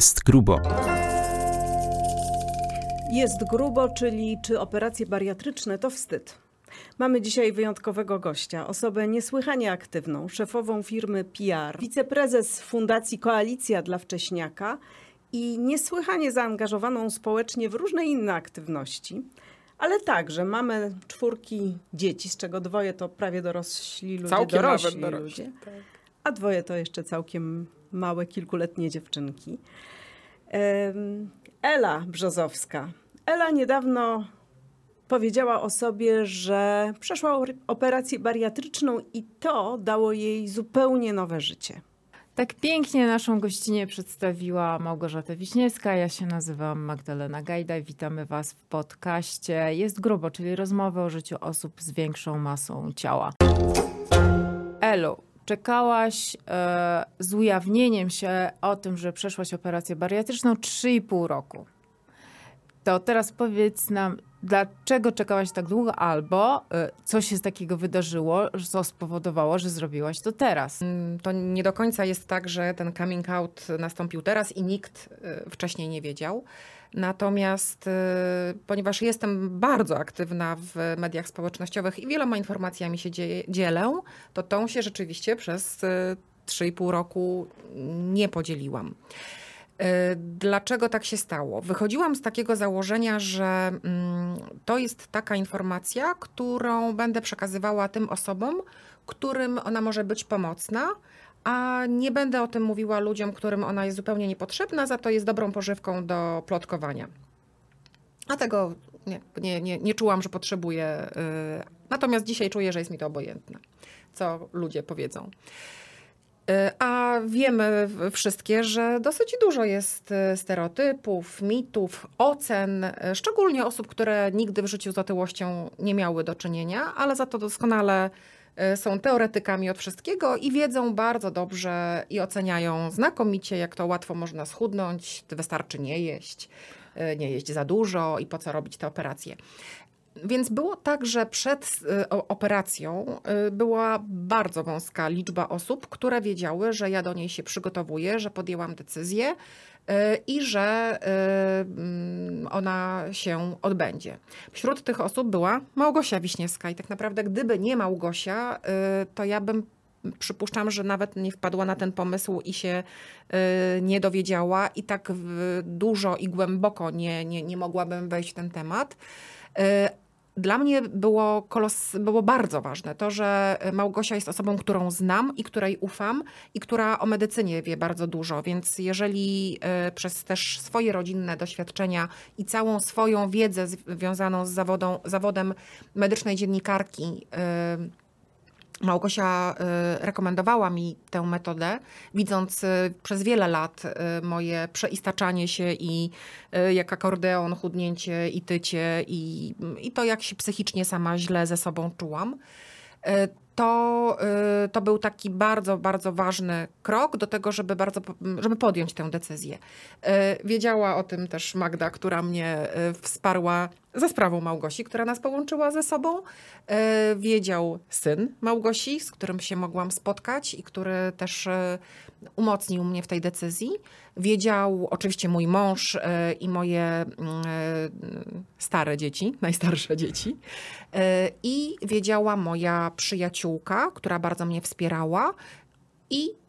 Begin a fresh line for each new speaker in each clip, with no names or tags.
Jest grubo.
Jest grubo, czyli czy operacje bariatryczne to wstyd. Mamy dzisiaj wyjątkowego gościa, osobę niesłychanie aktywną, szefową firmy PR, wiceprezes Fundacji Koalicja dla Wcześniaka i niesłychanie zaangażowaną społecznie w różne inne aktywności. Ale także mamy czwórki dzieci, z czego dwoje to prawie dorośli ludzie,
Całkiem
dorośli
dorośli,
ludzie,
tak.
a dwoje to jeszcze całkiem małe, kilkuletnie dziewczynki. Ela Brzozowska. Ela niedawno powiedziała o sobie, że przeszła operację bariatryczną i to dało jej zupełnie nowe życie.
Tak pięknie naszą gościnie przedstawiła Małgorzata Wiśniewska. Ja się nazywam Magdalena Gajda. Witamy Was w podcaście Jest Grubo, czyli rozmowy o życiu osób z większą masą ciała. Elu, czekałaś e, z ujawnieniem się o tym, że przeszłaś operację bariatryczną 3,5 roku. To teraz powiedz nam, dlaczego czekałaś tak długo, albo e, co się z takiego wydarzyło, co spowodowało, że zrobiłaś to teraz.
To nie do końca jest tak, że ten coming out nastąpił teraz i nikt y, wcześniej nie wiedział. Natomiast y, ponieważ jestem bardzo aktywna w mediach społecznościowych i wieloma informacjami się dzielę, to tą się rzeczywiście przez y, 3,5 roku nie podzieliłam. Y, Dlaczego tak się stało? Wychodziłam z takiego założenia, że mm, to jest taka informacja, którą będę przekazywała tym osobom, którym ona może być pomocna, a nie będę o tym mówiła ludziom, którym ona jest zupełnie niepotrzebna, za to jest dobrą pożywką do plotkowania. A tego nie, nie, nie, nie czułam, że potrzebuję. y, Natomiast dzisiaj czuję, że jest mi to obojętne, co ludzie powiedzą. Y, A wiemy wszystkie, że dosyć dużo jest y, stereotypów, mitów, ocen, y, szczególnie osób, które nigdy w życiu z otyłością nie miały do czynienia, ale za to doskonale są teoretykami od wszystkiego i wiedzą bardzo dobrze i oceniają znakomicie, jak to łatwo można schudnąć, wystarczy nie jeść, nie jeść za dużo i po co robić te operacje. Więc było tak, że przed y, operacją y, była bardzo wąska liczba osób, które wiedziały, że ja do niej się przygotowuję, że podjęłam decyzję y, i że mm, ona się odbędzie. Wśród tych osób była Małgosia Wiśniewska i tak naprawdę gdyby nie Małgosia, to ja bym przypuszczam, że nawet nie wpadła na ten pomysł i się nie dowiedziała i tak dużo i głęboko nie, nie, nie mogłabym wejść w ten temat. Y, Dla mnie było, kolos, było bardzo ważne to, że Małgosia jest osobą, którą znam i której ufam i która o medycynie wie bardzo dużo, więc jeżeli y, przez też swoje rodzinne doświadczenia i całą swoją wiedzę związaną z zawodą, zawodem medycznej dziennikarki y, Małgosia y, rekomendowała mi tę metodę, widząc y, przez wiele lat y, moje przeistaczanie się i jak akordeon, chudnięcie i tycie i, i to, jak się psychicznie sama źle ze sobą czułam. To, y, to był taki bardzo, bardzo ważny krok do tego, żeby, bardzo, żeby podjąć tę decyzję. Y, Wiedziała o tym też Magda, która mnie y, wsparła za sprawą Małgosi, która nas połączyła ze sobą. Wiedział syn Małgosi, z którym się mogłam spotkać i który też umocnił mnie w tej decyzji. Wiedział oczywiście mój mąż e, i moje mm, e, stare dzieci, najstarsze dzieci. E, I wiedziała moja przyjaciółka, która bardzo mnie wspierała. I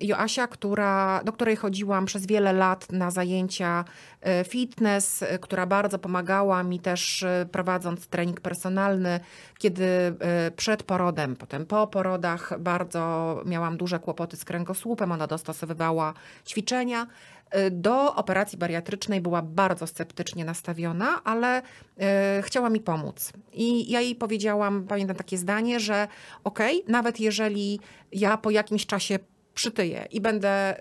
Joasia, która, do której chodziłam przez wiele lat na zajęcia y, fitness, y, która bardzo pomagała mi też y, prowadząc trening personalny, kiedy przed porodem, potem po porodach bardzo miałam duże kłopoty z kręgosłupem, ona dostosowywała ćwiczenia. Y, Do operacji bariatrycznej była bardzo sceptycznie nastawiona, ale y, chciała mi pomóc. I ja jej powiedziałam, pamiętam takie zdanie, że okej, nawet jeżeli ja po jakimś czasie przytyję i będę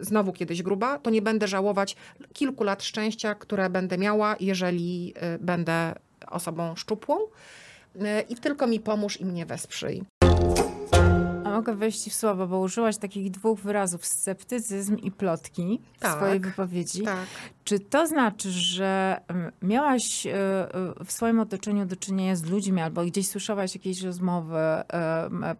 y, znowu kiedyś gruba, to nie będę żałować kilku lat szczęścia, które będę miała, jeżeli będę osobą szczupłą. I tylko mi pomóż i mnie wesprzyj.
Mogę wejść w słowo, bo użyłaś takich dwóch wyrazów, sceptycyzm i plotki w
Tak.
swojej wypowiedzi.
Tak.
Czy to znaczy, że miałaś e, e, w swoim otoczeniu do czynienia z ludźmi albo gdzieś słyszałaś jakieś rozmowy,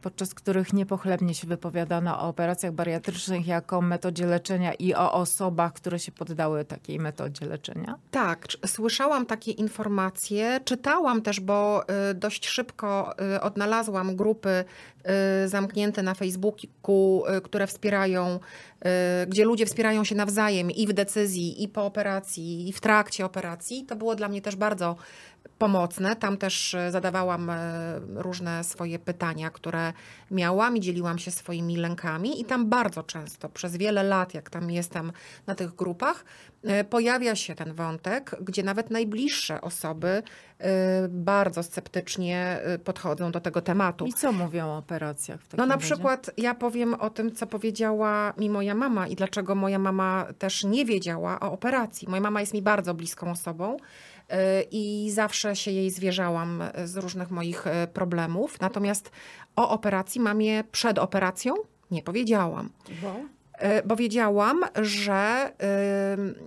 podczas których niepochlebnie się wypowiadano o operacjach bariatrycznych jako metodzie leczenia i o osobach, które się poddały takiej metodzie leczenia?
Tak, słyszałam takie informacje, czytałam też, bo y, dość szybko y, odnalazłam grupy y, zamknięte na Facebooku, które wspierają, gdzie ludzie wspierają się nawzajem i w decyzji, i po operacji, i w trakcie operacji. To było dla mnie też bardzo pomocne. Tam też y, zadawałam y, różne swoje pytania, które miałam i dzieliłam się swoimi lękami. I tam bardzo często, przez wiele lat, jak tam jestem na tych grupach, y, pojawia się ten wątek, gdzie nawet najbliższe osoby y, bardzo sceptycznie y, podchodzą do tego tematu.
I co mówią o operacjach
No na
razie?
przykład ja powiem o tym, co powiedziała mi moja mama i dlaczego moja mama też nie wiedziała o operacji. Moja mama jest mi bardzo bliską osobą i zawsze się jej zwierzałam z różnych moich problemów. Natomiast o operacji mamie przed operacją nie powiedziałam.
Bo?
E, Bo wiedziałam, że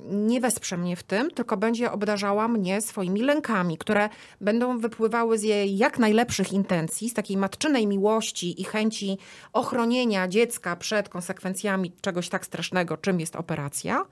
nie wesprze mnie w tym, tylko będzie obdarzała mnie swoimi lękami, które będą wypływały z jej jak najlepszych intencji, z takiej matczynej miłości i chęci ochronienia dziecka przed konsekwencjami czegoś tak strasznego, czym jest operacja.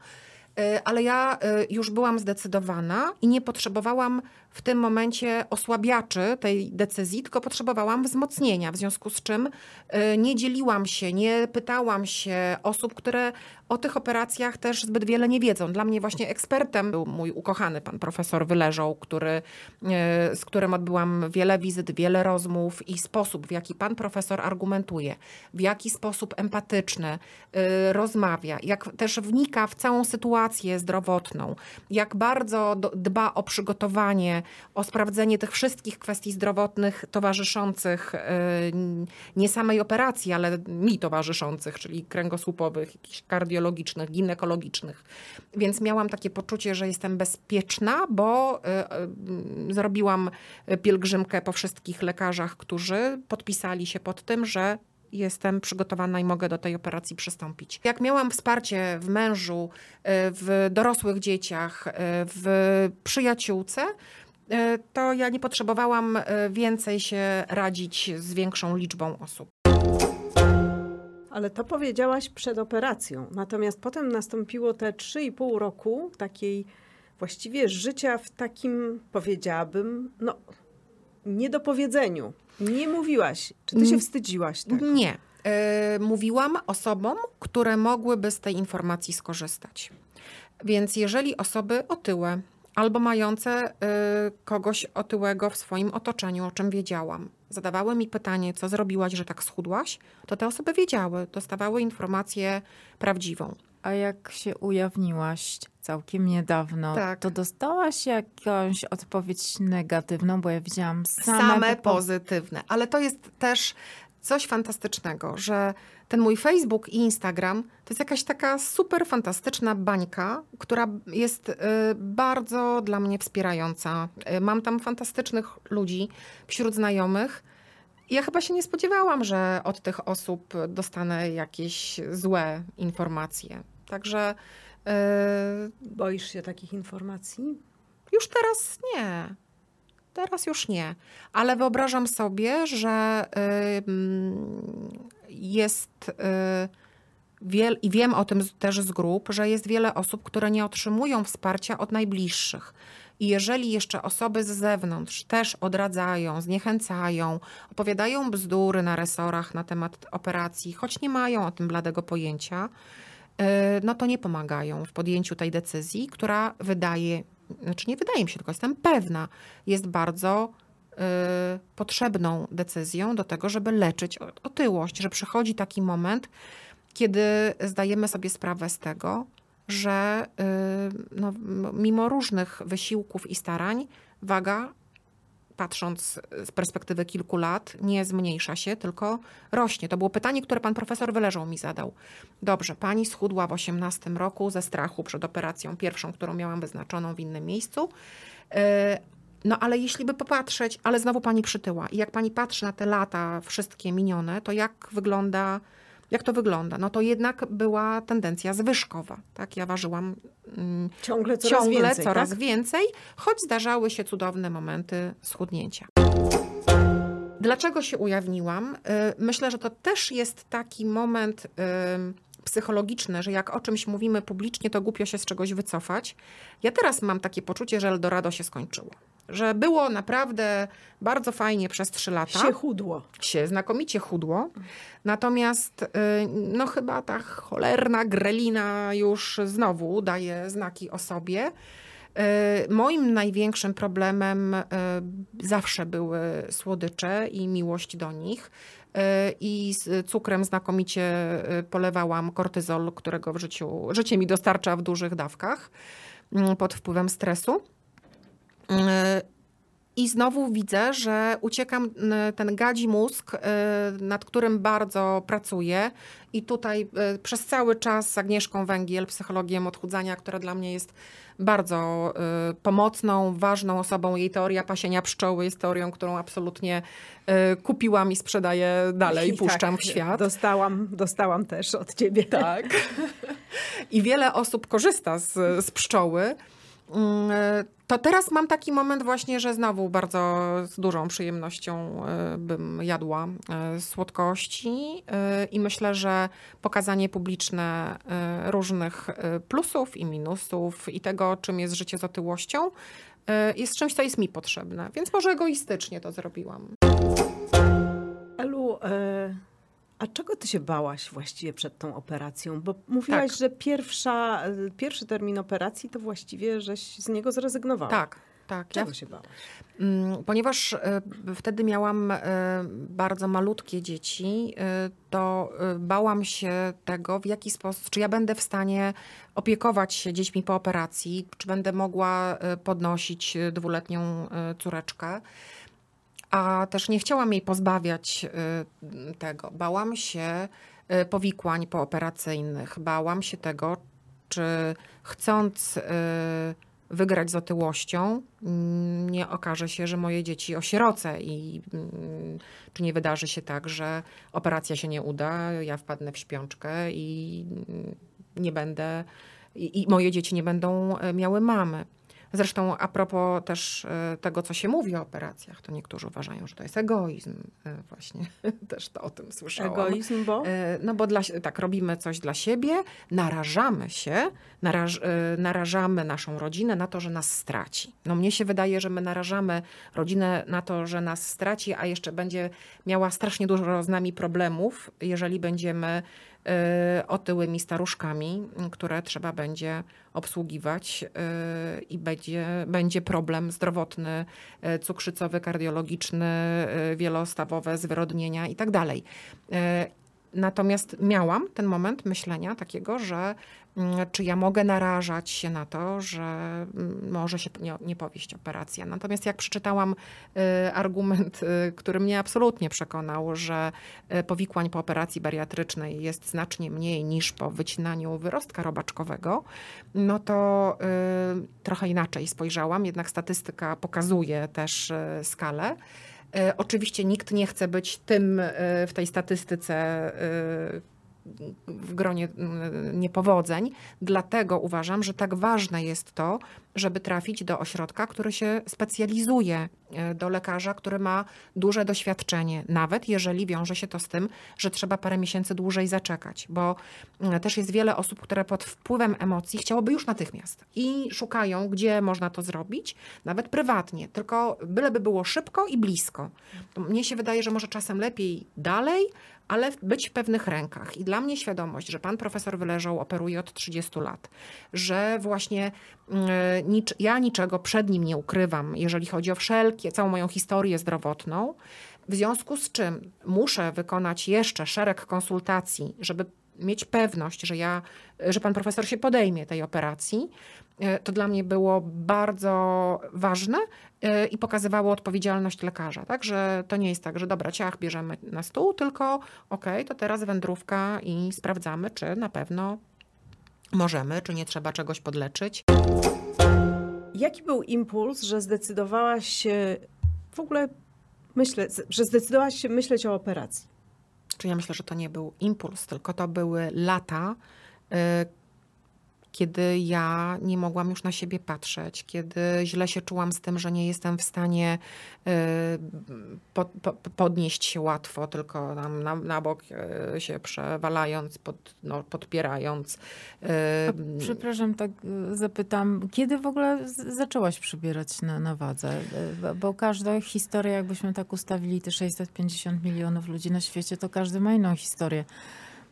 Y, Ale ja y, już byłam zdecydowana i nie potrzebowałam w tym momencie osłabiaczy tej decyzji, tylko potrzebowałam wzmocnienia, w związku z czym y, nie dzieliłam się, nie pytałam się osób, które o tych operacjach też zbyt wiele nie wiedzą. Dla mnie właśnie ekspertem był mój ukochany pan profesor Wyleżą, który, z którym odbyłam wiele wizyt, wiele rozmów i sposób, w jaki pan profesor argumentuje, w jaki sposób empatyczny rozmawia, jak też wnika w całą sytuację zdrowotną, jak bardzo dba o przygotowanie, o sprawdzenie tych wszystkich kwestii zdrowotnych towarzyszących y, nie samej operacji, ale mi towarzyszących, czyli kręgosłupowych, jakichś kardiologicznych, ginekologicznych. Więc miałam takie poczucie, że jestem bezpieczna, bo y, y, zrobiłam pielgrzymkę po wszystkich lekarzach, którzy podpisali się pod tym, że jestem przygotowana i mogę do tej operacji przystąpić. Jak miałam wsparcie w mężu, y, w dorosłych dzieciach, y, w przyjaciółce, y, to ja nie potrzebowałam więcej się radzić z większą liczbą osób.
Ale to powiedziałaś przed operacją. Natomiast potem nastąpiło te 3,5 roku takiej właściwie życia w takim, powiedziałabym, no, niedopowiedzeniu. Nie mówiłaś. Czy ty się
Mm.
wstydziłaś tego?
Nie. Y, mówiłam osobom, które mogłyby z tej informacji skorzystać. Więc jeżeli osoby otyłe albo mające y, kogoś otyłego w swoim otoczeniu, o czym wiedziałam, zadawały mi pytanie, co zrobiłaś, że tak schudłaś, to te osoby wiedziały, dostawały informację prawdziwą.
A jak się ujawniłaś całkiem niedawno,
Tak.
to dostałaś jakąś odpowiedź negatywną, bo ja widziałam same,
same,
popo-
pozytywne. Ale to jest też coś fantastycznego, że ten mój Facebook i Instagram to jest jakaś taka super fantastyczna bańka, która jest y, bardzo dla mnie wspierająca. Y, Mam tam fantastycznych ludzi wśród znajomych. Ja chyba się nie spodziewałam, że od tych osób dostanę jakieś złe informacje. Także y,
Boisz się takich informacji?
już teraz nie. Teraz już nie. Ale wyobrażam sobie, że jest y, wiel, i wiem o tym też z grup, że jest wiele osób, które nie otrzymują wsparcia od najbliższych. I jeżeli jeszcze osoby z zewnątrz też odradzają, zniechęcają, opowiadają bzdury na resorach na temat operacji, choć nie mają o tym bladego pojęcia, no to nie pomagają w podjęciu tej decyzji, która wydaje, znaczy nie wydaje mi się, tylko jestem pewna, jest bardzo y, potrzebną decyzją do tego, żeby leczyć otyłość, że przychodzi taki moment, kiedy zdajemy sobie sprawę z tego, że y, no, mimo różnych wysiłków i starań waga patrząc z perspektywy kilku lat, nie zmniejsza się, tylko rośnie. To było pytanie, które pan profesor Wyleżą mi zadał. Dobrze, pani schudła w 18 roku ze strachu przed operacją pierwszą, którą miałam wyznaczoną w innym miejscu. Yy, No ale jeśli by popatrzeć, ale znowu pani przytyła. I jak pani patrzy na te lata wszystkie minione, to jak wygląda jak to wygląda? No to jednak była tendencja zwyżkowa. Tak? Ja ważyłam mm,
Ciągle coraz
ciągle
więcej,
coraz
tak?
więcej, choć zdarzały się cudowne momenty schudnięcia. Dlaczego się ujawniłam? Y, Myślę, że to też jest taki moment y, psychologiczny, że jak o czymś mówimy publicznie, to głupio się z czegoś wycofać. Ja teraz mam takie poczucie, że Eldorado się skończyło. Że było naprawdę bardzo fajnie przez trzy lata
Się chudło.
się znakomicie chudło. Natomiast y, no chyba ta cholerna grelina już znowu daje znaki o sobie. Y, Moim największym problemem y, zawsze były słodycze i miłość do nich. I z cukrem znakomicie polewałam kortyzol, którego w życiu, życie mi dostarcza w dużych dawkach mm, pod wpływem stresu. Y, i znowu widzę, że uciekam n- ten gadzi mózg, y, nad którym bardzo pracuję. I tutaj y, przez cały czas z Agnieszką Węgiel, psychologiem odchudzania, która dla mnie jest bardzo y, pomocną, ważną osobą. Jej teoria pasienia pszczoły jest teorią, którą absolutnie y, kupiłam i sprzedaję dalej,
I
puszczam
tak,
w świat.
Dostałam, dostałam też od ciebie.
Tak. I wiele osób korzysta z, z pszczoły. Mm, To teraz mam taki moment właśnie, że znowu bardzo z dużą przyjemnością y, bym jadła y, słodkości y, i myślę, że pokazanie publiczne y, różnych y, plusów i minusów i tego, czym jest życie z otyłością, y, jest czymś, co jest mi potrzebne. Więc może egoistycznie to zrobiłam.
Elu, e, a czego ty się bałaś właściwie przed tą operacją? Bo mówiłaś,
Tak.
że pierwsza, e, pierwszy termin operacji to właściwie żeś z niego zrezygnowała.
Tak, tak. Ja
Czego się bałaś?
Mm, Ponieważ e, wtedy miałam e, bardzo malutkie dzieci, to bałam się tego, w jaki sposób, czy ja będę w stanie opiekować się dziećmi po operacji, czy będę mogła podnosić dwuletnią córeczkę. A też nie chciałam jej pozbawiać e, tego. Bałam się e, powikłań pooperacyjnych. Bałam się tego, czy chcąc e, wygrać z otyłością, mm, nie okaże się, że moje dzieci osierocę i mm, czy nie wydarzy się tak, że operacja się nie uda, ja wpadnę w śpiączkę i mm, nie będę, i, i moje dzieci nie będą e, miały mamy. Zresztą a propos też e, tego, co się mówi o operacjach, to niektórzy uważają, że to jest egoizm. E, Właśnie też to o tym słyszałam.
Egoizm, bo?
E, No bo dla, tak, robimy coś dla siebie, narażamy się, naraż, narażamy naszą rodzinę na to, że nas straci. No mnie się wydaje, że my narażamy rodzinę na to, że nas straci, a jeszcze będzie miała strasznie dużo z nami problemów, jeżeli będziemy otyłymi staruszkami, które trzeba będzie obsługiwać e, i będzie, będzie problem zdrowotny, e, cukrzycowy, kardiologiczny, wielostawowe zwyrodnienia i tak Natomiast miałam ten moment myślenia takiego, że czy ja mogę narażać się na to, że mm, może się nie, nie powieść operacja. Natomiast jak przeczytałam y, argument, y, który mnie absolutnie przekonał, że y, powikłań po operacji bariatrycznej jest znacznie mniej niż po wycinaniu wyrostka robaczkowego, no to trochę inaczej spojrzałam. Jednak statystyka pokazuje też skalę. Oczywiście nikt nie chce być tym w tej statystyce w gronie mm, niepowodzeń. Dlatego uważam, że tak ważne jest to, żeby trafić do ośrodka, który się specjalizuje, e, do lekarza, który ma duże doświadczenie, nawet jeżeli wiąże się to z tym, że trzeba parę miesięcy dłużej zaczekać, bo mm, też jest wiele osób, które pod wpływem emocji chciałoby już natychmiast i szukają, gdzie można to zrobić, nawet prywatnie, tylko byleby było szybko i blisko. Mnie się wydaje, że może czasem lepiej dalej, ale być w pewnych rękach. I dla mnie świadomość, że pan profesor Wyleżał operuje od 30 lat, że właśnie mm, nic, ja niczego przed nim nie ukrywam, jeżeli chodzi o wszelkie, całą moją historię zdrowotną, w związku z czym muszę wykonać jeszcze szereg konsultacji, żeby mieć pewność, że ja, że pan profesor się podejmie tej operacji, e, to dla mnie było bardzo ważne e, i pokazywało odpowiedzialność lekarza, tak, że to nie jest tak, że dobra, ciach bierzemy na stół, tylko okej, to teraz wędrówka i sprawdzamy, czy na pewno możemy, czy nie trzeba czegoś podleczyć.
Jaki był impuls, że zdecydowałaś się w ogóle myślę, że zdecydowałaś się myśleć o operacji?
Czy ja myślę, że to nie był impuls, tylko to były lata, y, kiedy ja nie mogłam już na siebie patrzeć, kiedy źle się czułam z tym, że nie jestem w stanie y, po, po, podnieść się łatwo, tylko tam na, na bok y, się przewalając, pod, no, podpierając. Y,
Przepraszam, tak y, zapytam, kiedy w ogóle zaczęłaś przybierać na, na wadze? Bo każda historia, jakbyśmy tak ustawili te 650 milionów ludzi na świecie, to każdy ma inną historię.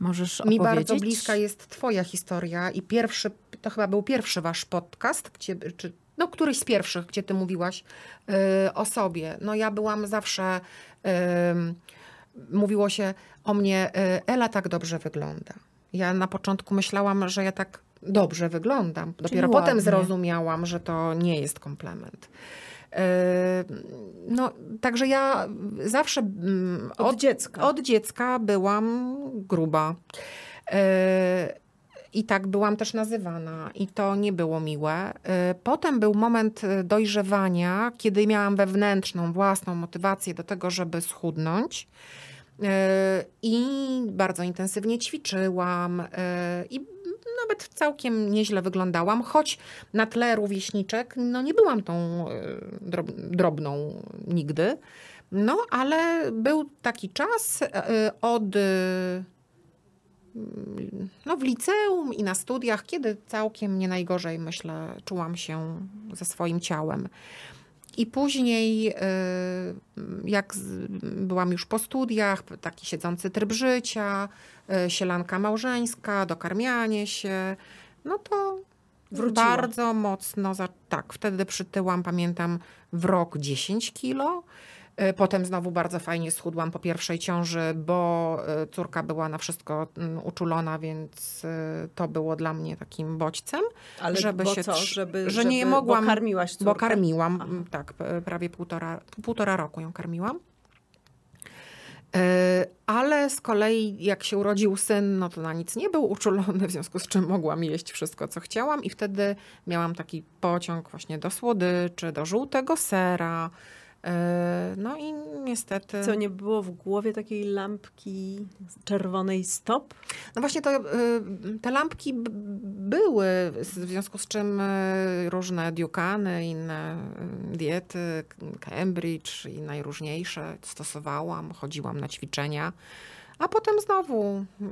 Możesz
Mi
opowiedzieć?
bardzo bliska jest twoja historia i pierwszy, to chyba był pierwszy wasz podcast, gdzie, czy, no któryś z pierwszych, gdzie ty mówiłaś y, o sobie. No ja byłam zawsze, y, mówiło się o mnie, y, Ela tak dobrze wygląda. Ja na początku myślałam, że ja tak dobrze wyglądam. Dopiero potem
ładnie.
zrozumiałam, że to nie jest komplement. Y, No, także ja zawsze mm,
Od, dziecka.
od dziecka byłam gruba. E, I tak byłam też nazywana, i to nie było miłe. E, Potem był moment dojrzewania, kiedy miałam wewnętrzną, własną motywację do tego, żeby schudnąć. I bardzo intensywnie ćwiczyłam i nawet całkiem nieźle wyglądałam, choć na tle rówieśniczek no nie byłam tą e, drob, drobną nigdy. No, ale był taki czas e, od e, no, w liceum i na studiach, kiedy całkiem nie najgorzej, myślę, czułam się ze swoim ciałem. I później, y, jak byłam już po studiach, taki siedzący tryb życia, y, sielanka małżeńska, dokarmianie się, no to
Wróciła.
bardzo mocno, za, tak, wtedy przytyłam, pamiętam, w rok 10 kilo. Y, Potem znowu bardzo fajnie schudłam po pierwszej ciąży, bo y, córka była na wszystko mm, uczulona, więc y, to było dla mnie takim bodźcem.
Ale
żeby się
co? Żeby,
że nie
żeby,
mogłam-
Bo karmiłaś córkę?
Bo karmiłam,
Aha.
m, tak, prawie półtora, półtora roku ją karmiłam. Ale z kolei jak się urodził syn, no to na nic nie był uczulony, w związku z czym mogłam jeść wszystko, co chciałam i wtedy miałam taki pociąg właśnie do słodyczy, do żółtego sera. Yy, No i niestety...
Co, nie było w głowie takiej lampki czerwonej stop?
No właśnie to, y, te lampki były, w związku z czym y, różne Dukany, inne diety, Cambridge i najróżniejsze stosowałam, chodziłam na ćwiczenia, a potem znowu y,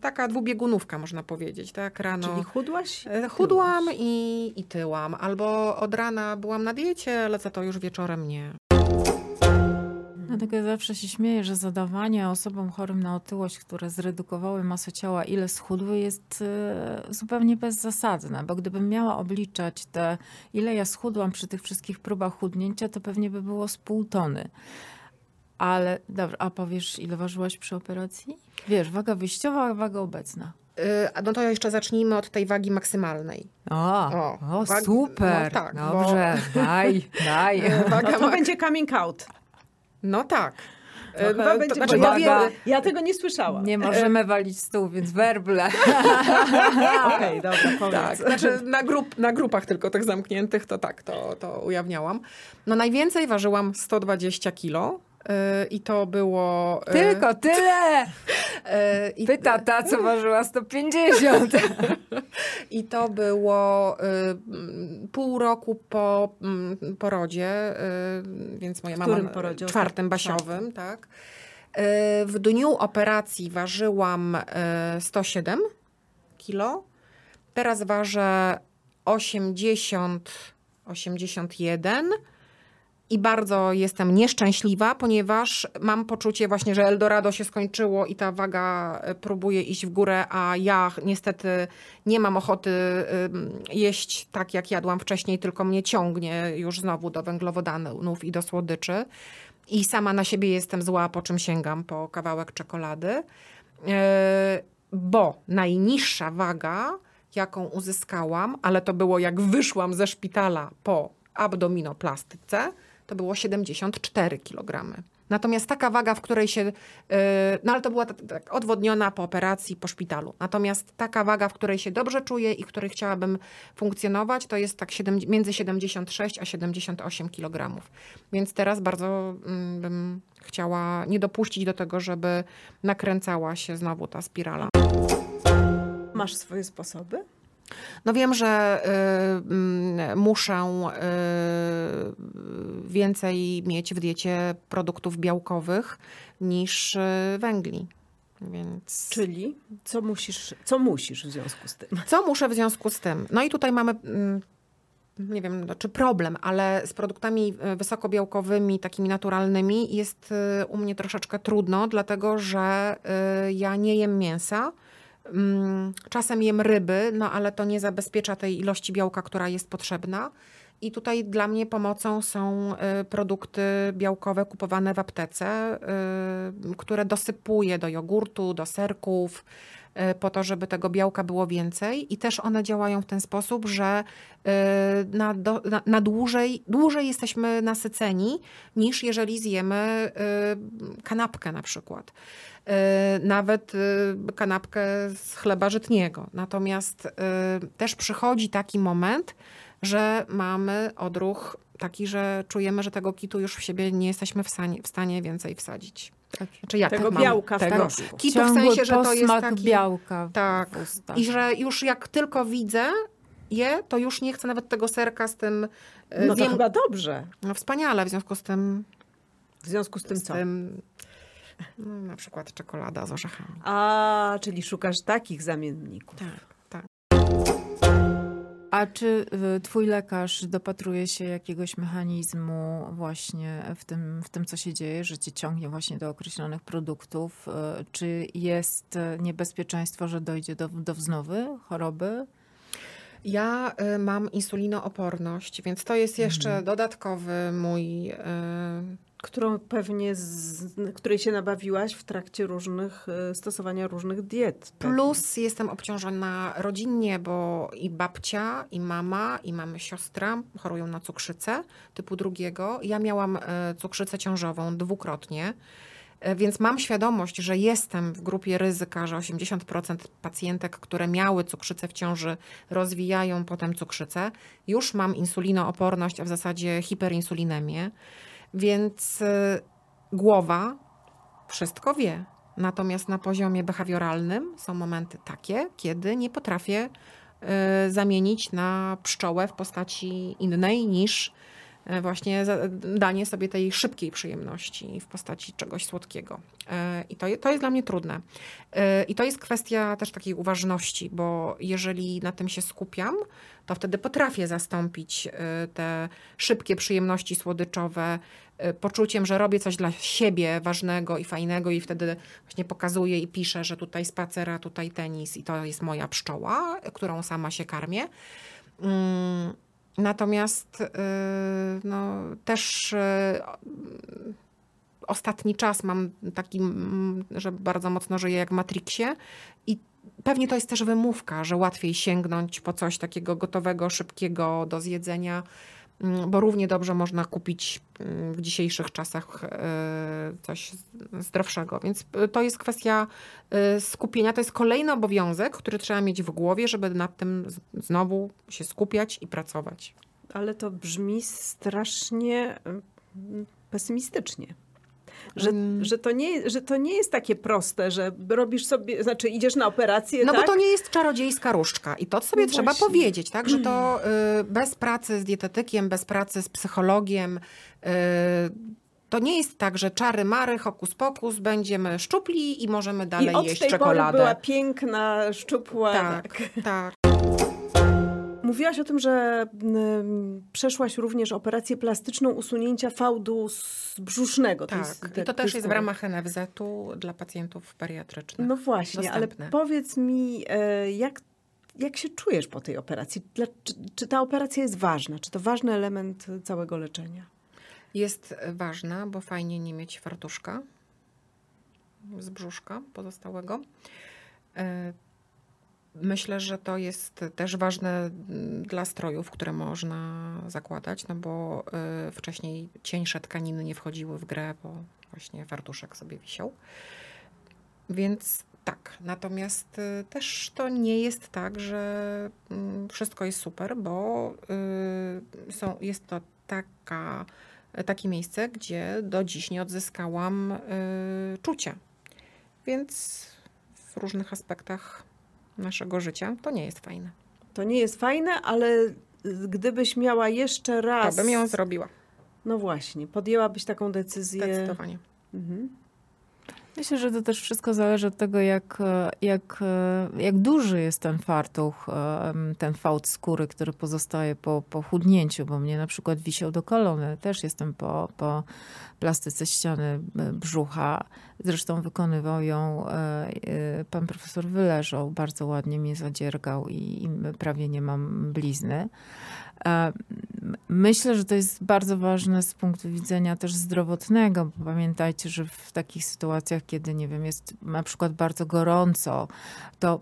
taka dwubiegunówka można powiedzieć, tak rano.
Czyli chudłaś?
E, Chudłam i, i tyłam, albo od rana byłam na diecie, ale za to już wieczorem nie.
Dlatego ja zawsze się śmieję, że zadawanie osobom chorym na otyłość, które zredukowały masę ciała, ile schudły, jest e, zupełnie bezzasadne, bo gdybym miała obliczać te, ile ja schudłam przy tych wszystkich próbach chudnięcia, to pewnie by było z pół tony. Ale dobrze, a powiesz, ile ważyłaś przy operacji? Wiesz, waga wyjściowa, waga obecna.
Y, a No to jeszcze zacznijmy od tej wagi maksymalnej.
O,
O,
o,
wag-
super.
no tak, bo-
Dobrze, daj, daj.
Waga
No to
mak-
będzie coming out.
No tak.
To
E,
chyba
to-
będzie,
znaczy,
bo ja,
ja
tego nie słyszałam.
Nie możemy walić stół, więc werble.
Okej, dobra, powiedz.
Tak, znaczy na, grup, na grupach tylko tych zamkniętych, to tak, to, to ujawniałam. No najwięcej ważyłam 120 kilo. I to było. y,
Tylko tyle!
y, i,
Pyta ta, co ważyła 150.
I to było mm, pół roku po porodzie, więc moja mama.
którym porodzie?
Czwartym basiowym, tak. W dniu operacji ważyłam y, 107 kilo. Teraz ważę 80, 81. I bardzo jestem nieszczęśliwa, ponieważ mam poczucie właśnie, że Eldorado się skończyło i ta waga e, próbuje iść w górę, a ja niestety nie mam ochoty jeść tak, jak jadłam wcześniej, tylko mnie ciągnie już znowu do węglowodanów i do słodyczy. I sama na siebie jestem zła, po czym sięgam po kawałek czekolady. E, Bo najniższa waga, jaką uzyskałam, ale to było jak wyszłam ze szpitala po abdominoplastyce, to było 74 kg. Natomiast taka waga, w której się, yy, no ale to była tak, odwodniona po operacji, po szpitalu. Natomiast taka waga, w której się dobrze czuję i w której chciałabym funkcjonować, to jest tak siedem, między 76 a 78 kg. Więc teraz bardzo mm, bym chciała nie dopuścić do tego, żeby nakręcała się znowu ta spirala.
Masz swoje sposoby?
No wiem, że y, y, muszę y, więcej mieć w diecie produktów białkowych niż y, węgli. Więc...
Czyli co musisz, co musisz w związku z tym?
Co muszę w związku z tym? No i tutaj mamy, mm, nie wiem, czy problem, ale z produktami y, wysokobiałkowymi, takimi naturalnymi jest y, u mnie troszeczkę trudno, dlatego że ja nie jem mięsa. Mm, Czasem jem ryby, no ale to nie zabezpiecza tej ilości białka, która jest potrzebna. I tutaj dla mnie pomocą są y, produkty białkowe kupowane w aptece, y, które dosypuję do jogurtu, do serków, y, po to, żeby tego białka było więcej. I też one działają w ten sposób, że na, do, na, na dłużej, dłużej jesteśmy nasyceni, niż jeżeli zjemy kanapkę na przykład. Y, Nawet y, kanapkę z chleba żytniego. Natomiast y, też przychodzi taki moment, że mamy odruch taki, że czujemy, że tego kitu już w siebie nie jesteśmy w stanie, w stanie więcej wsadzić.
Tak.
Czy ja
Tego
tak mam.
białka w
tego
proszku.
kitu w sensie, że to jest taki...
białka
Tak. I że już jak tylko widzę je, to już nie chcę nawet tego serka z tym...
No to
zjem-
chyba dobrze.
no wspaniale, w związku z tym...
W związku z tym
z
co?
tym no, na przykład czekolada z orzechami.
A, czyli szukasz takich zamienników.
Tak, tak.
A czy y, twój lekarz dopatruje się jakiegoś mechanizmu właśnie w tym, w tym, co się dzieje, że cię ciągnie właśnie do określonych produktów? Y, Czy jest niebezpieczeństwo, że dojdzie do, do wznowy choroby?
Ja y, mam insulinooporność, więc to jest jeszcze
Mhm.
dodatkowy mój. Y,
Którą pewnie, z, której się nabawiłaś w trakcie różnych, e, stosowania różnych diet. pewnie.
plus jestem obciążona rodzinnie, bo i babcia, i mama, i mamy siostra chorują na cukrzycę typu drugiego. Ja miałam y, cukrzycę ciążową dwukrotnie. y, Więc mam świadomość, że jestem w grupie ryzyka, że 80% pacjentek, które miały cukrzycę w ciąży, rozwijają potem cukrzycę. Już mam insulinooporność, a w zasadzie hiperinsulinemię. Więc y, głowa wszystko wie. Natomiast na poziomie behawioralnym są momenty takie, kiedy nie potrafię y, zamienić na pszczołę w postaci innej niż właśnie za- danie sobie tej szybkiej przyjemności w postaci czegoś słodkiego. Y, I to, to jest dla mnie trudne. Y, I to jest kwestia też takiej uważności, bo jeżeli na tym się skupiam, to wtedy potrafię zastąpić te szybkie przyjemności słodyczowe poczuciem, że robię coś dla siebie ważnego i fajnego i wtedy właśnie pokazuję i piszę, że tutaj spacer, a tutaj tenis i to jest moja pszczoła, którą sama się karmię. Natomiast y, no, też y, ostatni czas mam taki, że bardzo mocno żyję jak w Matrixie i pewnie to jest też wymówka, że łatwiej sięgnąć po coś takiego gotowego, szybkiego do zjedzenia, bo równie dobrze można kupić mm, w dzisiejszych czasach e, coś zdrowszego. Więc e, to jest kwestia e, skupienia. To jest kolejny obowiązek, który trzeba mieć w głowie, żeby nad tym znowu się skupiać i pracować.
Ale to brzmi strasznie mm, pesymistycznie. Że,
Mm.
że, to nie, że to nie jest takie proste, że robisz sobie, znaczy idziesz na operację,
No
tak?
bo to nie jest czarodziejska różdżka i to sobie
No
trzeba
właśnie.
powiedzieć, tak, że to y, bez pracy z dietetykiem, bez pracy z psychologiem, y, to nie jest tak, że czary mary, hokus pokus, będziemy szczupli i możemy dalej
I od
jeść
tej
czekoladę.
pory była piękna, szczupła.
tak, tak.
Mówiłaś o tym, że mm, przeszłaś również operację plastyczną usunięcia fałdu z brzusznego.
tak.
jest
I to
te-
też jest w ramach NFZ-u dla pacjentów bariatrycznych.
No właśnie,
dostępne.
ale powiedz mi, e, jak, jak się czujesz po tej operacji? Dla, czy, czy ta operacja jest ważna? Czy to ważny element całego leczenia?
Jest ważna, bo fajnie nie mieć fartuszka z brzuszka pozostałego. Myślę, że to jest też ważne mm, dla strojów, które można zakładać, no bo y, wcześniej cieńsze tkaniny nie wchodziły w grę, bo właśnie fartuszek sobie wisiał. Więc tak, natomiast y, też to nie jest tak, że mm, wszystko jest super, bo y, są, jest to taka, takie miejsce, gdzie do dziś nie odzyskałam czucia. Więc w różnych aspektach naszego życia to nie jest fajne.
To nie jest fajne, ale gdybyś miała jeszcze raz.
To bym ją zrobiła.
No właśnie, podjęłabyś taką decyzję.
Zdecydowanie.
Mhm.
Myślę, że to też wszystko zależy od tego, jak, jak, jak duży jest ten fartuch, em, ten fałd skóry, który pozostaje po, po chudnięciu, bo mnie na przykład wisiał do kolony. Też jestem po, po plastyce ściany e, brzucha. Zresztą wykonywał ją e, e, pan profesor Wyleżał, bardzo ładnie mnie zadziergał i, i prawie nie mam blizny. Myślę, że to jest bardzo ważne z punktu widzenia też zdrowotnego, bo pamiętajcie, że w takich sytuacjach, kiedy nie wiem, jest na przykład bardzo gorąco, to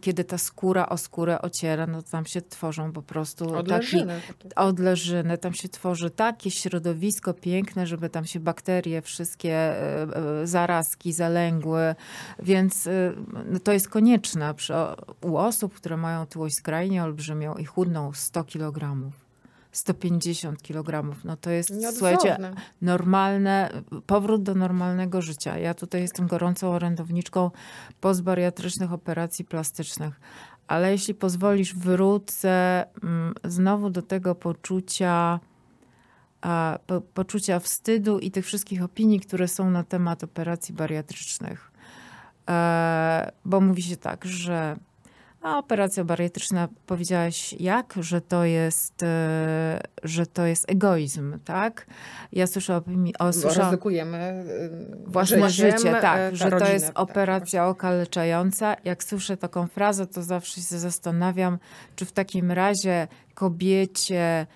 kiedy ta skóra o skórę ociera, no tam się tworzą po prostu taki,
Odleżyny.
odleżyny, tam się tworzy takie środowisko piękne, żeby tam się bakterie, wszystkie e, e, zarazki zalęgły, więc e, no to jest konieczne przy, u osób, które mają tyłość skrajnie olbrzymią i chudną 100 kg. 150 kg, no to jest, słuchajcie, normalne, powrót do normalnego życia. Ja tutaj jestem gorącą orędowniczką postbariatrycznych operacji plastycznych. Ale jeśli pozwolisz, wrócę mm, znowu do tego poczucia, po, poczucia wstydu i tych wszystkich opinii, które są na temat operacji bariatrycznych. E, bo mówi się tak, że a operacja bariatryczna, powiedziałaś jak, że to jest, e, że to jest egoizm, tak? Ja słyszę opinii, o, słyszałam,
ryzykujemy y,
Własne
życiem,
życie,
e,
tak,
tę
że to
rodzinę.
jest
Tak,
operacja okaleczająca. Jak słyszę taką frazę, to zawsze się zastanawiam, czy w takim razie kobiecie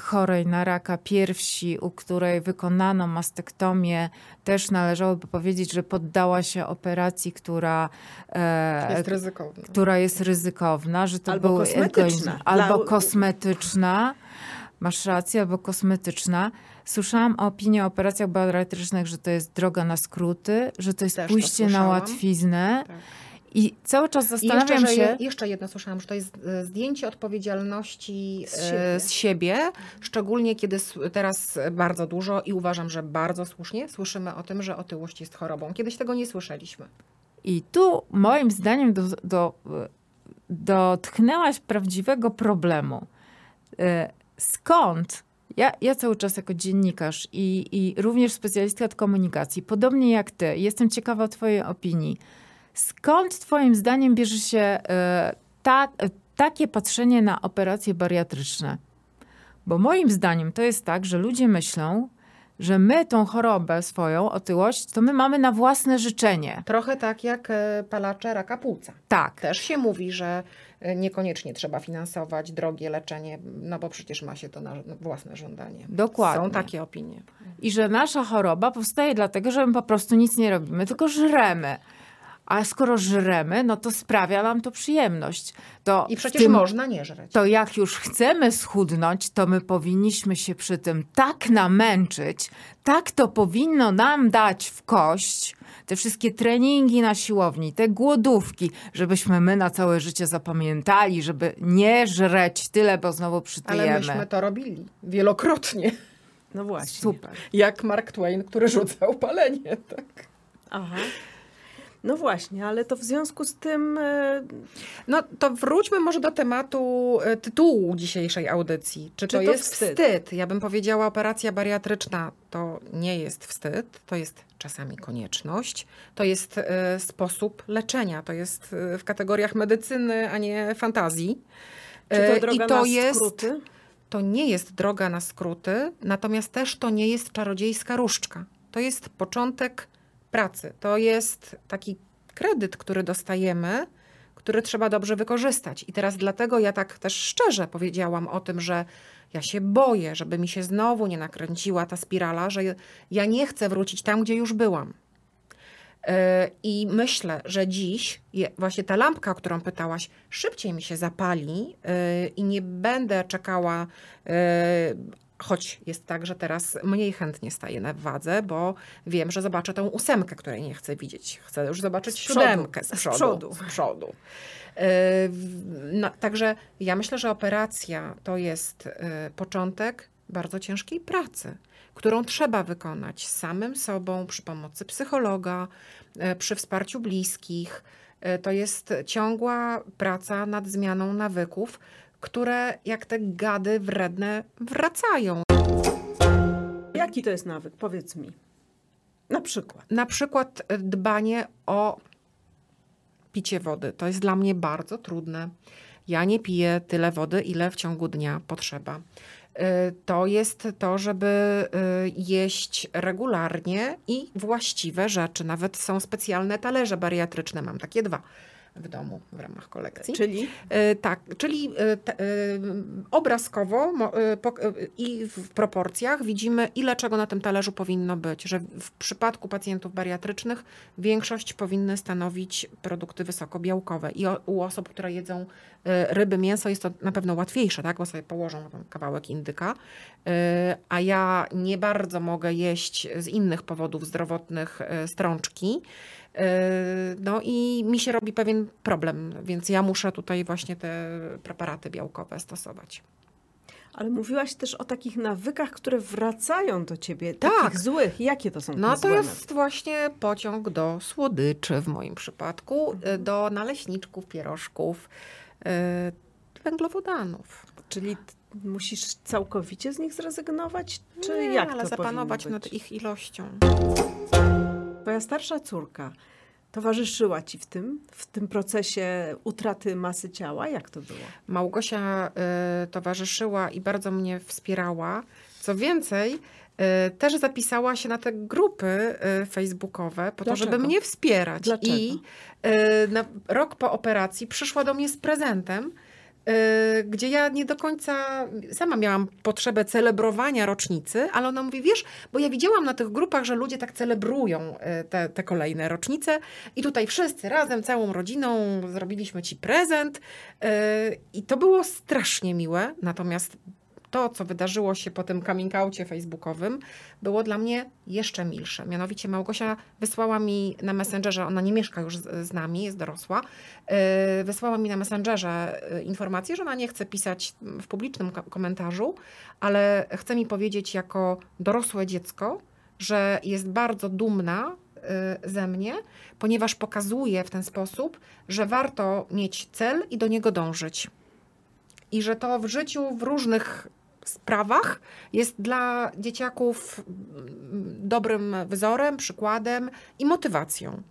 chorej na raka piersi, u której wykonano mastektomię, też należałoby powiedzieć, że poddała się operacji, która, e,
Jest ryzykowne.
która jest ryzykowna, że to
Albo
był
kosmetyczna.
egoizm.
Dla-
Albo kosmetyczna. Masz rację, albo kosmetyczna. Słyszałam opinię o operacjach bariatrycznych, że to jest droga na skróty, że to jest
Też to
pójście na
słyszałam.
łatwiznę.
Tak.
I cały czas
jeszcze,
zastanawiam
że
się.
je, jeszcze jedno słyszałam, że to jest e, zdjęcie odpowiedzialności
Z
z
siebie.
z siebie, szczególnie kiedy teraz bardzo dużo i uważam, że bardzo słusznie słyszymy o tym, że otyłość jest chorobą. Kiedyś tego nie słyszeliśmy.
I tu moim zdaniem do, do, dotknęłaś prawdziwego problemu. E, Skąd? Ja, ja cały czas jako dziennikarz i, i również specjalistka od komunikacji, podobnie jak ty, jestem ciekawa twojej opinii. Skąd twoim zdaniem bierze się e, ta, e, takie patrzenie na operacje bariatryczne? Bo moim zdaniem to jest tak, że ludzie myślą, że my tą chorobę swoją, otyłość, to my mamy na własne życzenie.
Trochę tak jak e, palacze raka płuca.
Tak.
Też się mówi, że niekoniecznie trzeba finansować drogie leczenie, no bo przecież ma się to na własne żądanie.
Dokładnie.
Są takie opinie.
I że nasza choroba powstaje dlatego, że my po prostu nic nie robimy, tylko żremy. A skoro żremy, no to sprawia nam to przyjemność. To
I przecież
tym-
można nie żreć.
To jak już chcemy schudnąć, to my powinniśmy się przy tym tak namęczyć, tak to powinno nam dać w kość, te wszystkie treningi na siłowni, te głodówki, żebyśmy my na całe życie zapamiętali, żeby nie żreć tyle, bo znowu przytyjemy.
Ale myśmy to robili wielokrotnie.
No właśnie.
Super.
Jak Mark Twain, który rzucał palenie. Tak.
Aha. No właśnie, ale to w związku z tym e,
No to wróćmy może do tematu e, tytułu dzisiejszej audycji. Czy,
Czy
to,
to
jest
wstyd?
wstyd? Ja bym powiedziała, operacja bariatryczna to nie jest wstyd, to jest czasami konieczność, to jest e, sposób leczenia, to jest w kategoriach medycyny, a nie fantazji.
czy to droga
I to
na
jest,
skróty?
to nie jest droga na skróty, natomiast też to nie jest czarodziejska różdżka. To jest początek pracy. To jest taki kredyt, który dostajemy, który trzeba dobrze wykorzystać. I teraz dlatego ja tak też szczerze powiedziałam o tym, że ja się boję, żeby mi się znowu nie nakręciła ta spirala, że ja nie chcę wrócić tam, gdzie już byłam. I myślę, że dziś właśnie ta lampka, o którą pytałaś, szybciej mi się zapali i nie będę czekała Choć jest tak, że teraz mniej chętnie staję na wadze, bo wiem, że zobaczę tą ósemkę, której nie chcę widzieć. Chcę już zobaczyć z siódemkę z przodu. Z przodu. Z przodu. No, także ja myślę, że operacja to jest e, początek bardzo ciężkiej pracy, którą trzeba wykonać samym sobą przy pomocy psychologa, e, przy wsparciu bliskich. E, to jest ciągła praca nad zmianą nawyków, które jak te gady wredne wracają.
Jaki to jest nawyk? Powiedz mi. Na przykład.
Na przykład dbanie o picie wody. To jest dla mnie bardzo trudne. Ja nie piję tyle wody, ile w ciągu dnia potrzeba. Y, to jest to, żeby y, jeść regularnie i właściwe rzeczy. Nawet są specjalne talerze bariatryczne. Mam takie dwa w domu w ramach kolekcji.
Czyli?
E, tak, czyli e, e, obrazkowo i w proporcjach widzimy, ile czego na tym talerzu powinno być. Że w przypadku pacjentów bariatrycznych większość powinny stanowić produkty wysokobiałkowe. I u osób, które jedzą ryby, mięso jest to na pewno łatwiejsze, tak? bo sobie położą kawałek indyka. A ja nie bardzo mogę jeść z innych powodów zdrowotnych strączki. Yy, no i mi się robi pewien problem, więc ja muszę tutaj właśnie te preparaty białkowe stosować.
Ale mówiłaś też o takich nawykach, które wracają do ciebie, tak. takich złych. Jakie to są
No
to
jest właśnie pociąg do słodyczy w moim przypadku, mhm. do naleśniczków, pierożków, yy, węglowodanów.
Czyli musisz całkowicie z nich zrezygnować? Czy
Nie,
jak
ale
to
zapanować nad ich ilością.
Twoja starsza córka towarzyszyła ci w tym, w tym procesie utraty masy ciała? Jak to było?
Małgosia y, towarzyszyła i bardzo mnie wspierała. Co więcej, y, też zapisała się na te grupy y, facebookowe po Dlaczego? to, żeby mnie wspierać.
Dlaczego?
I y, na rok po operacji przyszła do mnie z prezentem, gdzie ja nie do końca sama miałam potrzebę celebrowania rocznicy, ale ona mówi, wiesz, bo ja widziałam na tych grupach, że ludzie tak celebrują y, te, te kolejne rocznice i tutaj wszyscy razem, całą rodziną zrobiliśmy ci prezent y, i to było strasznie miłe, natomiast to, co wydarzyło się po tym coming outcie facebookowym, było dla mnie jeszcze milsze. Mianowicie Małgosia wysłała mi na Messengerze, ona nie mieszka już z, z nami, jest dorosła, yy, wysłała mi na Messengerze yy, informację, że ona nie chce pisać w publicznym komentarzu, ale chce mi powiedzieć jako dorosłe dziecko, że jest bardzo dumna yy, ze mnie, ponieważ pokazuje w ten sposób, że warto mieć cel i do niego dążyć. I że to w życiu w różnych sprawach jest dla dzieciaków dobrym wzorem, przykładem i motywacją.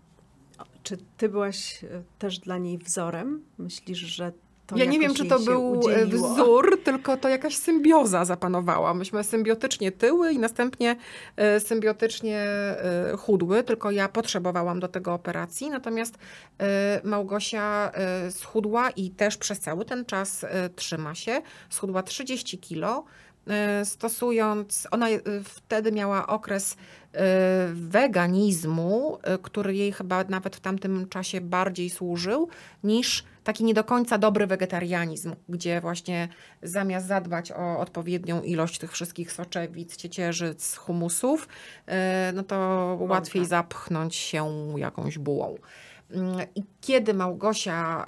Czy ty byłaś e, też dla niej wzorem? Myślisz, że
ja nie wiem, czy to był e, udzieliło. wzór, tylko to jakaś symbioza zapanowała. Myśmy symbiotycznie tyły i następnie e, symbiotycznie e, chudły, tylko ja potrzebowałam do tego operacji. Natomiast Małgosia schudła i też przez cały ten czas trzyma się. Schudła 30 kilo stosując, ona wtedy miała okres weganizmu, który jej chyba nawet w tamtym czasie bardziej służył niż taki nie do końca dobry wegetarianizm, gdzie właśnie zamiast zadbać o odpowiednią ilość tych wszystkich soczewic, ciecierzyc, humusów, no to łatwiej zapchnąć się jakąś bułą. I kiedy Małgosia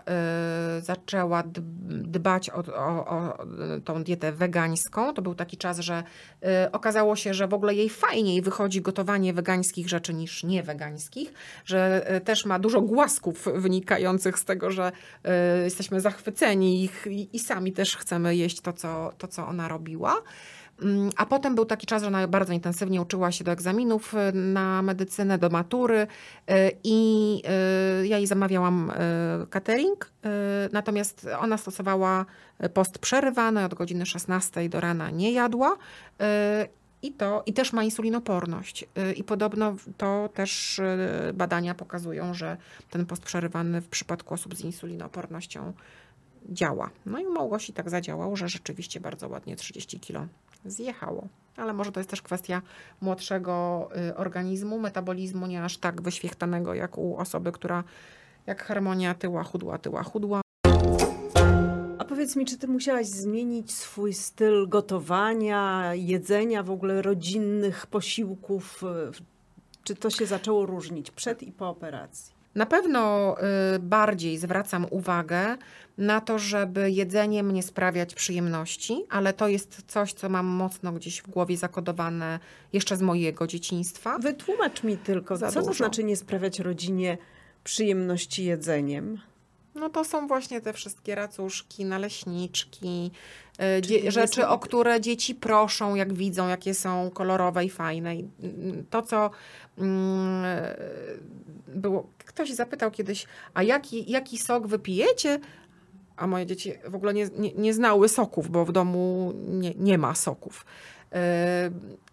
y, zaczęła dbać o, o, o, tą dietę wegańską, to był taki czas, że y, okazało się, że w ogóle jej fajniej wychodzi gotowanie wegańskich rzeczy niż niewegańskich, że y, też ma dużo głasków wynikających z tego, że jesteśmy zachwyceni ich i, i sami też chcemy jeść to, co, to, co ona robiła. Mm, a potem był taki czas, że ona bardzo intensywnie uczyła się do egzaminów y, na medycynę, do matury y, i y, ja jej zamawiałam catering, natomiast ona stosowała post przerywany od godziny 16 do rana nie jadła. I, to, I też ma insulinoporność. I podobno to też badania pokazują, że ten post przerywany w przypadku osób z insulinopornością działa. No i u Małgosi tak zadziałał, że rzeczywiście bardzo ładnie 30 kilo zjechało. ale może to jest też kwestia młodszego y, organizmu, metabolizmu nie aż tak wyświechtanego jak u osoby, która jak harmonia tyła chudła, tyła chudła.
A powiedz mi, czy ty musiałaś zmienić swój styl gotowania, jedzenia, w ogóle rodzinnych posiłków? Czy to się zaczęło różnić przed i po operacji?
Na pewno y, bardziej zwracam uwagę na to, żeby jedzenie mnie sprawiać przyjemności, ale to jest coś, co mam mocno gdzieś w głowie zakodowane jeszcze z mojego dzieciństwa.
Wytłumacz mi tylko,
Za
co to
dużo.
znaczy nie sprawiać rodzinie przyjemności jedzeniem?
No to są właśnie te wszystkie racuszki, naleśniczki, y,
Czyli
dzie-
jest-
rzeczy, o które dzieci proszą, jak widzą, jakie są kolorowe i fajne. I mm, to, co mm, było, ktoś zapytał kiedyś, a jaki, jaki sok wypijecie? A moje dzieci w ogóle nie, nie, nie znały soków, bo w domu nie, nie ma soków. Y,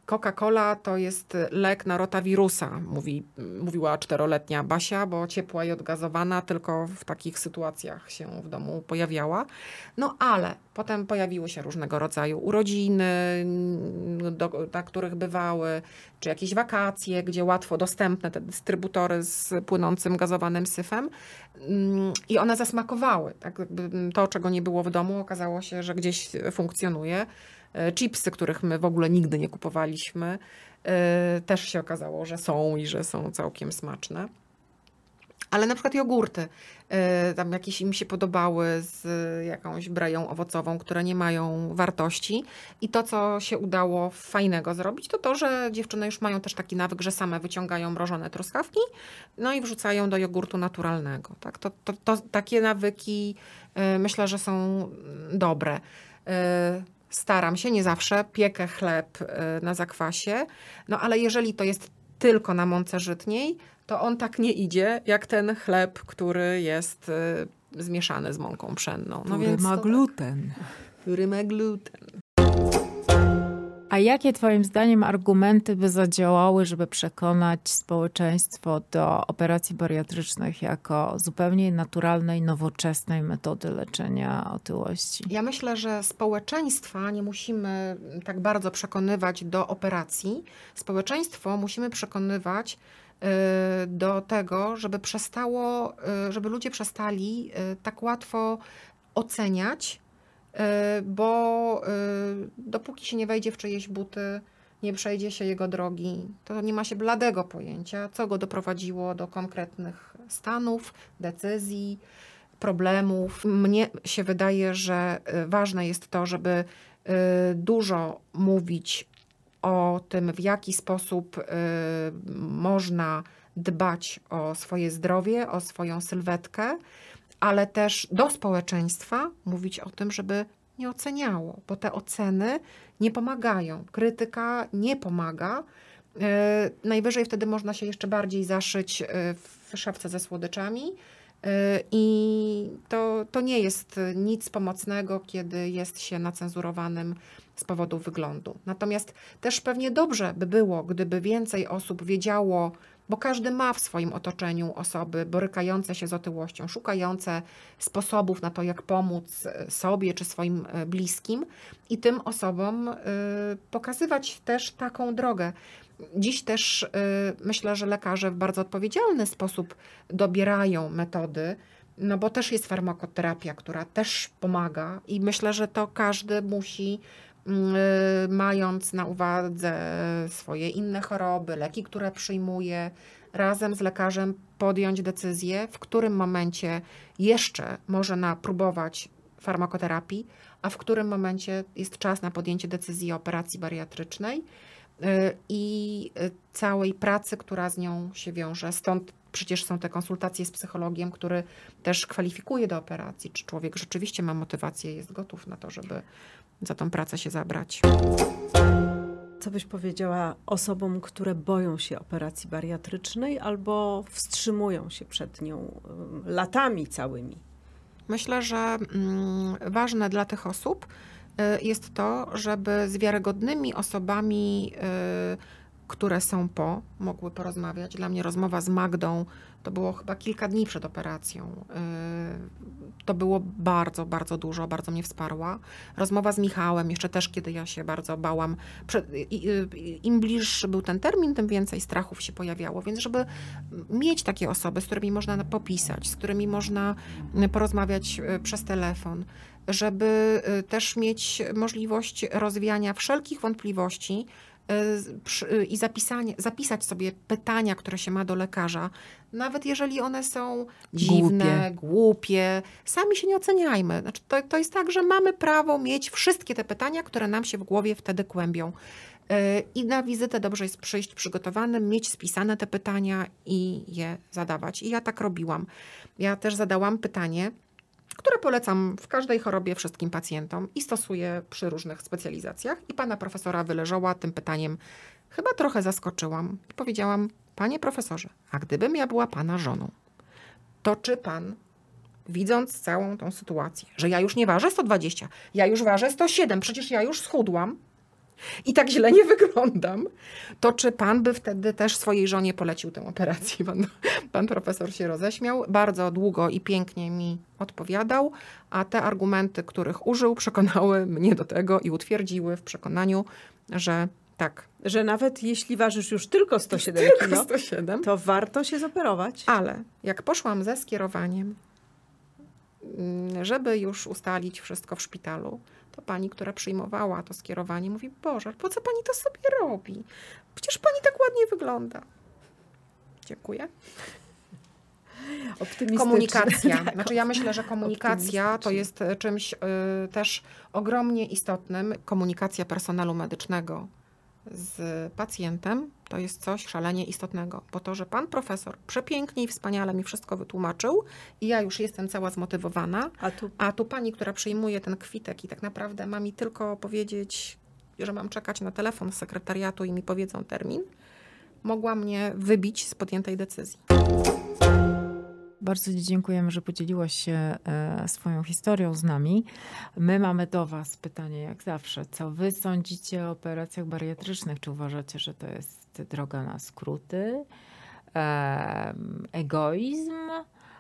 Coca-Cola to jest lek na rotawirusa, mówi, mówiła czteroletnia Basia, bo ciepła i odgazowana tylko w takich sytuacjach się w domu pojawiała. No ale potem pojawiły się różnego rodzaju urodziny, mm, do, na których bywały, czy jakieś wakacje, gdzie łatwo dostępne te dystrybutory z płynącym gazowanym syfem. Mm, I one zasmakowały. Tak jakby to, czego nie było w domu, okazało się, że gdzieś funkcjonuje. E, Chipsy, których my w ogóle nigdy nie kupowaliśmy, e, też się okazało, że są i że są całkiem smaczne. Ale na przykład jogurty, e, tam jakieś im się podobały z jakąś brają owocową, które nie mają wartości. I to, co się udało fajnego zrobić, to to, że dziewczyny już mają też taki nawyk, że same wyciągają mrożone truskawki, no i wrzucają do jogurtu naturalnego. Tak? To, to, to, takie nawyki myślę, że są dobre. Staram się, nie zawsze, piekę chleb e, na zakwasie, no ale jeżeli to jest tylko na mące żytniej, to on tak nie idzie, jak ten chleb, który jest e, zmieszany z mąką pszenną. No
Który ma
to-
gluten.
Który ma gluten.
A jakie Twoim zdaniem argumenty by zadziałały, żeby przekonać społeczeństwo do operacji bariatrycznych jako zupełnie naturalnej, nowoczesnej metody leczenia otyłości?
Ja myślę, że społeczeństwa nie musimy tak bardzo przekonywać do operacji. Społeczeństwo musimy przekonywać y, do tego, żeby przestało, y, żeby ludzie przestali y, tak łatwo oceniać, bo y, dopóki się nie wejdzie w czyjeś buty, nie przejdzie się jego drogi, to nie ma się bladego pojęcia, co go doprowadziło do konkretnych stanów, decyzji, problemów. Mnie się wydaje, że y, ważne jest to, żeby y, dużo mówić o tym, w jaki sposób y, można dbać o swoje zdrowie, o swoją sylwetkę, ale też do społeczeństwa mówić o tym, żeby nie oceniało, bo te oceny nie pomagają. Krytyka nie pomaga. Y, Najwyżej wtedy można się jeszcze bardziej zaszyć y, w szafce ze słodyczami. Y, I to, to nie jest nic pomocnego, kiedy jest się nacenzurowanym z powodu wyglądu. Natomiast też pewnie dobrze by było, gdyby więcej osób wiedziało, bo każdy ma w swoim otoczeniu osoby borykające się z otyłością, szukające sposobów na to, jak pomóc e, sobie czy swoim e, bliskim, i tym osobom y, pokazywać też taką drogę. Dziś też myślę, że lekarze w bardzo odpowiedzialny sposób dobierają metody, no bo też jest farmakoterapia, która też pomaga, i myślę, że to każdy musi, mając na uwadze swoje inne choroby, leki, które przyjmuje, razem z lekarzem podjąć decyzję, w którym momencie jeszcze może na próbować farmakoterapii, a w którym momencie jest czas na podjęcie decyzji o operacji bariatrycznej y, i y, całej pracy, która z nią się wiąże. Stąd przecież są te konsultacje z psychologiem, który też kwalifikuje do operacji, czy człowiek rzeczywiście ma motywację, jest gotów na to, żeby za tą pracę się zabrać.
Co byś powiedziała osobom, które boją się operacji bariatrycznej albo wstrzymują się przed nią latami całymi?
Myślę, że mm, ważne dla tych osób y, jest to, żeby z wiarygodnymi osobami y, które są po, mogły porozmawiać. Dla mnie rozmowa z Magdą to było chyba kilka dni przed operacją. Yy, to było bardzo, bardzo dużo, bardzo mnie wsparła. Rozmowa z Michałem, jeszcze też, kiedy ja się bardzo bałam. Im bliższy był ten termin, tym więcej strachów się pojawiało. Więc, żeby mieć takie osoby, z którymi można popisać, z którymi można porozmawiać yy, przez telefon, żeby też mieć możliwość rozwiania wszelkich wątpliwości, i zapisanie, zapisać sobie pytania, które się ma do lekarza, nawet jeżeli one są dziwne, głupie, głupie sami się nie oceniajmy. Znaczy, to, to jest tak, że mamy prawo mieć wszystkie te pytania, które nam się w głowie wtedy kłębią. E, I na wizytę dobrze jest przyjść przygotowanym, mieć spisane te pytania i je zadawać. I ja tak robiłam. Ja też zadałam pytanie, które polecam w każdej chorobie wszystkim pacjentom i stosuję przy różnych specjalizacjach. I pana profesora Wyleżoła tym pytaniem chyba trochę zaskoczyłam. Powiedziałam, panie profesorze, a gdybym ja była pana żoną, to czy pan, widząc całą tą sytuację, że ja już nie ważę 120, ja już ważę 107, przecież ja już schudłam, i tak źle nie wyglądam, to czy pan by wtedy też swojej żonie polecił tę operację? Pan, pan profesor się roześmiał, bardzo długo i pięknie mi odpowiadał, a te argumenty, których użył, przekonały mnie do tego i utwierdziły w przekonaniu, że tak.
Że nawet jeśli ważysz już tylko 107
tylko 107,
to warto się zoperować.
Ale jak poszłam ze skierowaniem, mm, żeby już ustalić wszystko w szpitalu, to pani, która przyjmowała to skierowanie, mówi: Boże, po co pani to sobie robi? Przecież pani tak ładnie wygląda. Dziękuję. Komunikacja. Tak, znaczy ja myślę, że komunikacja to jest e, czymś y, też ogromnie istotnym. Komunikacja personelu medycznego z pacjentem to jest coś szalenie istotnego, bo to, że pan profesor przepięknie i wspaniale mi wszystko wytłumaczył i ja już jestem cała zmotywowana, a tu, a tu pani, która przyjmuje ten kwitek i tak naprawdę ma mi tylko powiedzieć, że mam czekać na telefon z sekretariatu i mi powiedzą termin, mogła mnie wybić z podjętej decyzji.
Bardzo Ci dziękujemy, że podzieliłaś się e, swoją historią z nami. My mamy do Was pytanie, jak zawsze. Co Wy sądzicie o operacjach bariatrycznych? Czy uważacie, że to jest droga na skróty, egoizm,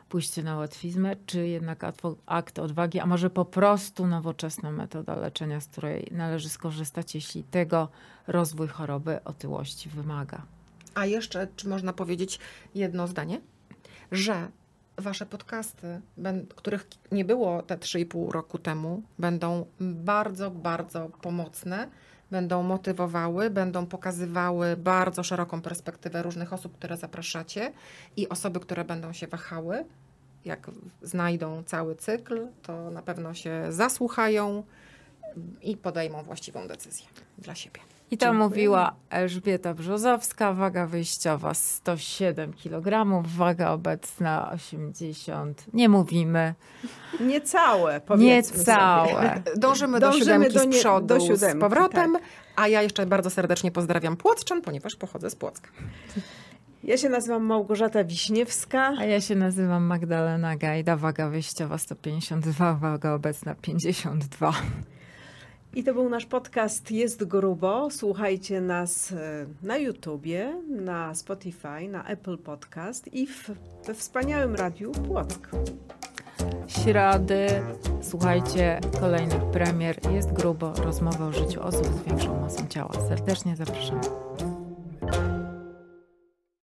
pójście na łatwizmę, czy jednak akt odwagi, a może po prostu nowoczesna metoda leczenia, z której należy skorzystać, jeśli tego rozwój choroby otyłości wymaga?
A jeszcze, czy można powiedzieć jedno zdanie? Że Wasze podcasty, których nie było te 3,5 roku temu, będą bardzo, bardzo pomocne, będą motywowały, będą pokazywały bardzo szeroką perspektywę różnych osób, które zapraszacie i osoby, które będą się wahały. Jak znajdą cały cykl, to na pewno się zasłuchają i podejmą właściwą decyzję dla siebie.
I to mówiła Elżbieta Brzozowska, waga wyjściowa 107 kg, waga obecna 80. Nie mówimy.
Niecałe,
powiedzmy Niecałe.
Dążymy, do siódemki do nie, z przodu, do siódemki, z powrotem. Tak. A ja jeszcze bardzo serdecznie pozdrawiam Płockczan, ponieważ pochodzę z Płocka.
Ja się nazywam Małgorzata Wiśniewska.
A ja się nazywam Magdalena Gajda, waga wyjściowa 152, waga obecna 52.
I to był nasz podcast Jest Grubo. Słuchajcie nas e, na YouTubie, na Spotify, na Apple Podcast i w, we wspaniałym radiu Płock.
Środy, słuchajcie kolejnych premier. Jest Grubo, rozmowa o życiu osób z większą masą ciała. Serdecznie zapraszam.